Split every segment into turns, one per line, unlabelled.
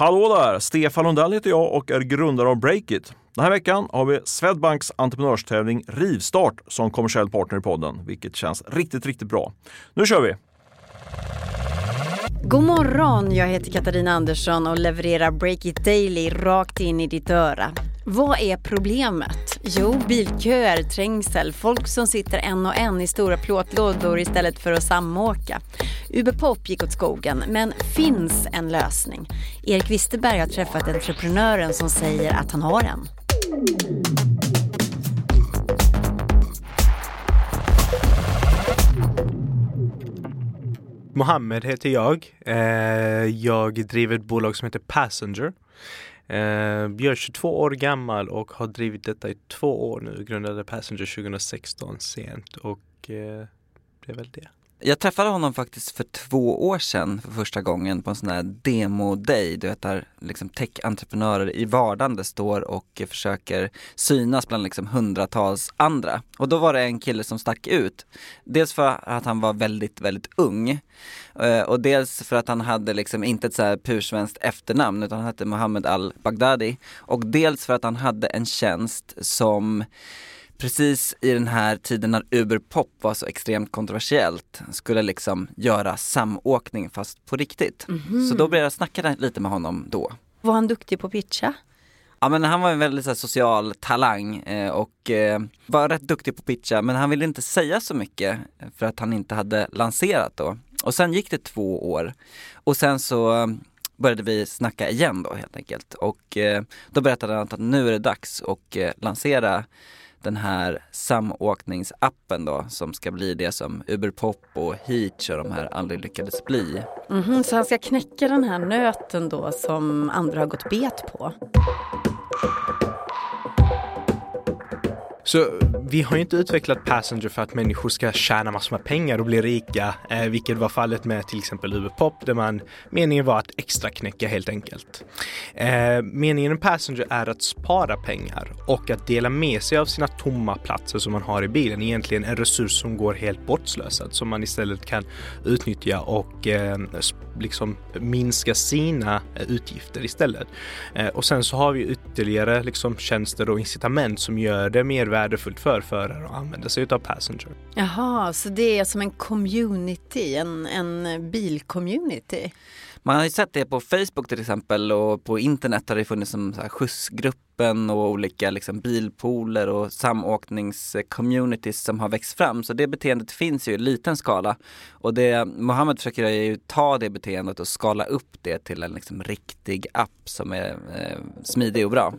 Hallå där! Stefan Lundell heter jag och är grundare av Breakit. Den här veckan har vi Swedbanks entreprenörstävling Rivstart som kommersiell partner i podden, vilket känns riktigt, riktigt bra. Nu kör vi!
God morgon, jag heter Katarina Andersson och levererar Breakit Daily rakt in i ditt öra. Vad är problemet? Jo, bilköer, trängsel, folk som sitter en och en i stora plåtlådor istället för att samåka. Uber Pop gick åt skogen, men finns en lösning? Erik Wisterberg har träffat entreprenören som säger att han har en.
Mohammed heter jag. Eh, jag driver ett bolag som heter Passenger. Eh, jag är 22 år gammal och har drivit detta i två år nu. Grundade Passenger 2016 sent och eh, det är väl det.
Jag träffade honom faktiskt för två år sedan för första gången på en sån här demo-day, du vet där liksom tech-entreprenörer i vardande står och försöker synas bland liksom hundratals andra. Och då var det en kille som stack ut. Dels för att han var väldigt, väldigt ung eh, och dels för att han hade liksom inte ett så här pursvenskt efternamn utan han hette Mohammed al-Baghdadi och dels för att han hade en tjänst som precis i den här tiden när Uber Pop var så extremt kontroversiellt skulle liksom göra samåkning fast på riktigt. Mm -hmm. Så då började jag snacka lite med honom då.
Var han duktig på att pitcha?
Ja men han var en väldigt så här, social talang eh, och eh, var rätt duktig på att pitcha men han ville inte säga så mycket för att han inte hade lanserat då. Och sen gick det två år och sen så började vi snacka igen då helt enkelt och eh, då berättade han att nu är det dags att eh, lansera den här samåkningsappen då som ska bli det som Uberpop och Heach och de här aldrig lyckades bli.
Mm -hmm, så han ska knäcka den här nöten då som andra har gått bet på?
Så vi har inte utvecklat Passenger för att människor ska tjäna massor med pengar och bli rika, eh, vilket var fallet med till exempel Uberpop där man meningen var att extra knäcka helt enkelt. Eh, meningen med Passenger är att spara pengar och att dela med sig av sina tomma platser som man har i bilen. Egentligen en resurs som går helt bortslösad som man istället kan utnyttja och eh, liksom minska sina eh, utgifter istället. Eh, och sen så har vi ytterligare liksom tjänster och incitament som gör det mer värdefullt för förare att använda sig av Passenger.
Jaha, så det är som en community, en, en bilcommunity?
Man har ju sett det på Facebook till exempel och på internet har det funnits som så här skjutsgruppen och olika liksom bilpooler och samåkningscommunities som har växt fram. Så det beteendet finns ju i liten skala. Och det Mohammed försöker är ju ta det beteendet och skala upp det till en liksom riktig app som är eh, smidig och bra.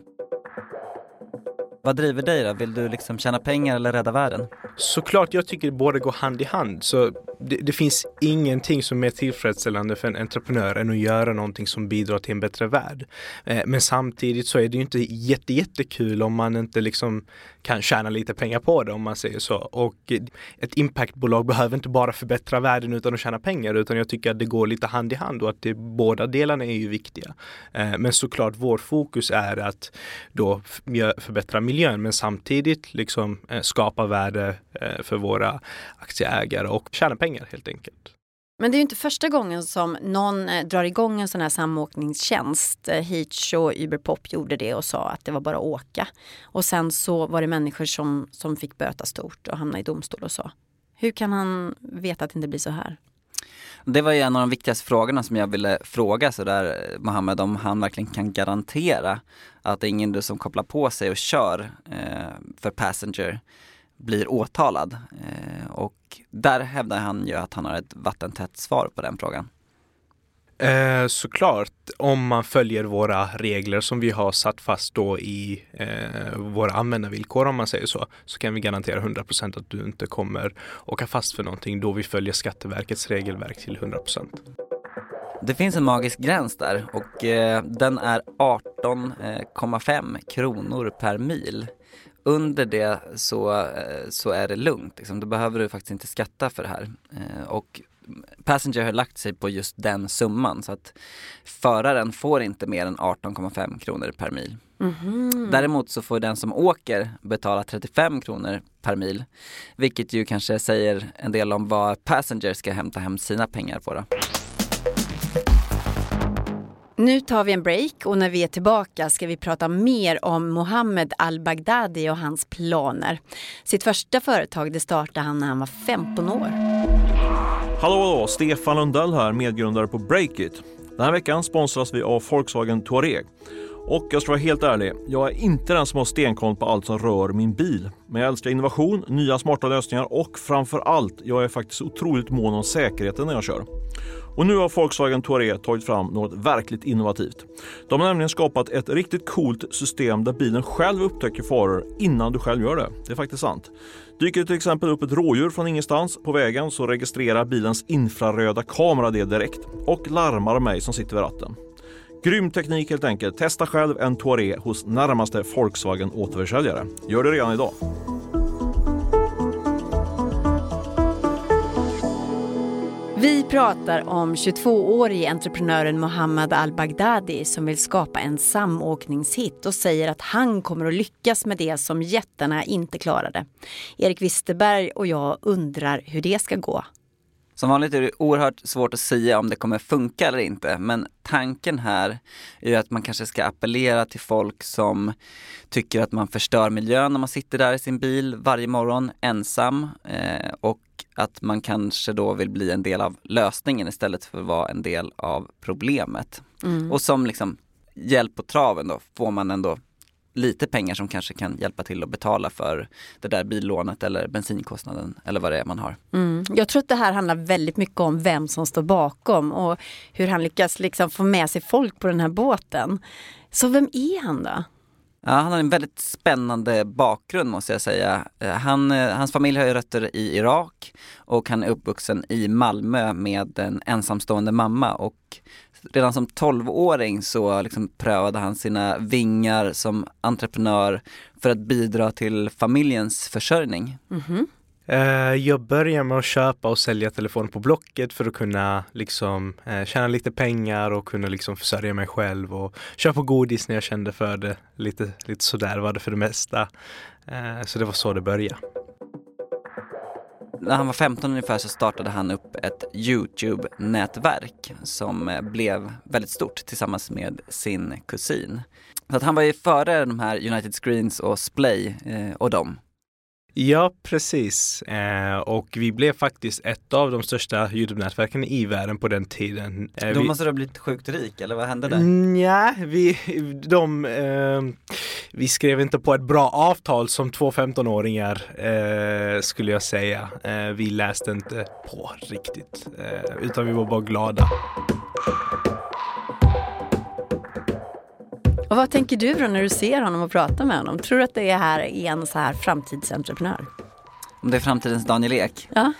Vad driver dig då? Vill du liksom tjäna pengar eller rädda världen?
Såklart, jag tycker det båda går hand i hand. Så det, det, finns ingenting som är tillfredsställande för en entreprenör än att göra någonting som bidrar till en bättre värld. Eh, men samtidigt så är det ju inte jätte, jättekul om man inte liksom kan tjäna lite pengar på det om man säger så. Och ett impactbolag behöver inte bara förbättra världen utan att tjäna pengar utan jag tycker att det går lite hand i hand och att det, båda delarna är ju viktiga. Eh, men såklart vår fokus är att då förbättra miljön men samtidigt liksom eh, skapa värde eh, för våra aktieägare och tjäna pengar helt enkelt.
Men det är ju inte första gången som någon eh, drar igång en sån här samåkningstjänst. Heach Hitch och Uberpop gjorde det och sa att det var bara att åka. Och sen så var det människor som, som fick böta stort och hamna i domstol och så. Hur kan han veta att det inte blir så här?
Det var ju en av de viktigaste frågorna som jag ville fråga sådär Mohammed om han verkligen kan garantera att ingen som kopplar på sig och kör eh, för Passenger blir åtalad. Eh, och där hävdar han ju att han har ett vattentätt svar på den frågan.
Eh, såklart, om man följer våra regler som vi har satt fast då i eh, våra användarvillkor om man säger så, så kan vi garantera 100% att du inte kommer åka fast för någonting då vi följer Skatteverkets regelverk till 100%.
Det finns en magisk gräns där och eh, den är 18,5 eh, kronor per mil under det så, eh, så är det lugnt. Liksom. Då behöver du faktiskt inte skatta för det här. Eh, och Passenger har lagt sig på just den summan så att föraren får inte mer än 18,5 kronor per mil. Mm -hmm. Däremot så får den som åker betala 35 kronor per mil. Vilket ju kanske säger en del om vad Passenger ska hämta hem sina pengar på då.
Nu tar vi en break och när vi är tillbaka ska vi prata mer om Mohammed al-Baghdadi och hans planer. Sitt första företag det startade han när han var 15 år.
Hallå, hallå! Stefan Lundell här, medgrundare på Breakit. Den här veckan sponsras vi av Volkswagen Touareg. Och jag ska vara helt ärlig, jag är inte den som har stenkoll på allt som rör min bil. Men jag älskar innovation, nya smarta lösningar och framför allt, jag är faktiskt otroligt mån om säkerheten när jag kör. Och nu har Volkswagen Touareg tagit fram något verkligt innovativt. De har nämligen skapat ett riktigt coolt system där bilen själv upptäcker faror innan du själv gör det. Det är faktiskt sant. Dyker det till exempel upp ett rådjur från ingenstans på vägen så registrerar bilens infraröda kamera det direkt och larmar mig som sitter vid ratten. Grym teknik helt enkelt. Testa själv en Touareg hos närmaste Volkswagen återförsäljare. Gör det redan idag.
Vi pratar om 22-årige entreprenören Mohammad al-Baghdadi som vill skapa en samåkningshit och säger att han kommer att lyckas med det som jättarna inte klarade. Erik Wisterberg och jag undrar hur det ska gå.
Som vanligt är det oerhört svårt att säga om det kommer funka eller inte, men tanken här är att man kanske ska appellera till folk som tycker att man förstör miljön när man sitter där i sin bil varje morgon ensam eh, och att man kanske då vill bli en del av lösningen istället för att vara en del av problemet. Mm. Och som liksom hjälp på traven då får man ändå lite pengar som kanske kan hjälpa till att betala för det där billånet eller bensinkostnaden eller vad det är man har.
Mm. Jag tror att det här handlar väldigt mycket om vem som står bakom och hur han lyckas liksom få med sig folk på den här båten. Så vem är han då?
Ja, han har en väldigt spännande bakgrund måste jag säga. Eh, han, eh, hans familj har ju rötter i Irak och han är uppvuxen i Malmö med en ensamstående mamma och redan som 12-åring så liksom prövade han sina vingar som entreprenör för att bidra till familjens försörjning. Mm -hmm.
Eh, jag började med att köpa och sälja telefon på Blocket för att kunna liksom eh, tjäna lite pengar och kunna liksom försörja mig själv och köpa godis när jag kände för det. Lite, lite sådär var det för det mesta. Eh, så det var så det började
när han var 15 ungefär så startade han upp ett Youtube-nätverk som blev väldigt stort tillsammans med sin kusin. Så att han var ju före de här United Screens och Splay och dem.
Ja, precis. Eh, och vi blev faktiskt ett av de största Youtube-nätverken i världen på den tiden.
Eh, Då måste du ha blivit sjukt rik, eller vad hände där?
Ja, vi, de, eh, vi skrev inte på ett bra avtal som två 15-åringar eh, skulle jag säga. Eh, vi läste inte på riktigt, eh, utan vi var bara glada.
Och vad tänker du då när du ser honom och pratar med honom? Tror du att det här är en så här framtidsentreprenör?
Om det är framtidens Daniel Ek?
Ja.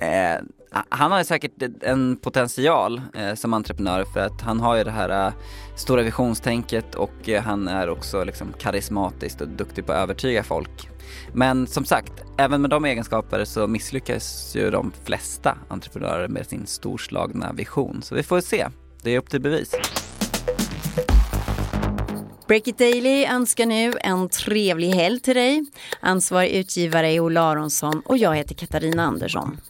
Eh, han har säkert en potential eh, som entreprenör för att han har ju det här eh, stora visionstänket och eh, han är också liksom karismatisk och duktig på att övertyga folk. Men som sagt, även med de egenskaper så misslyckas ju de flesta entreprenörer med sin storslagna vision. Så vi får se. Det är upp till bevis.
Break It Daily önskar nu en trevlig helg till dig. Ansvarig utgivare är Ola Aronsson och jag heter Katarina Andersson.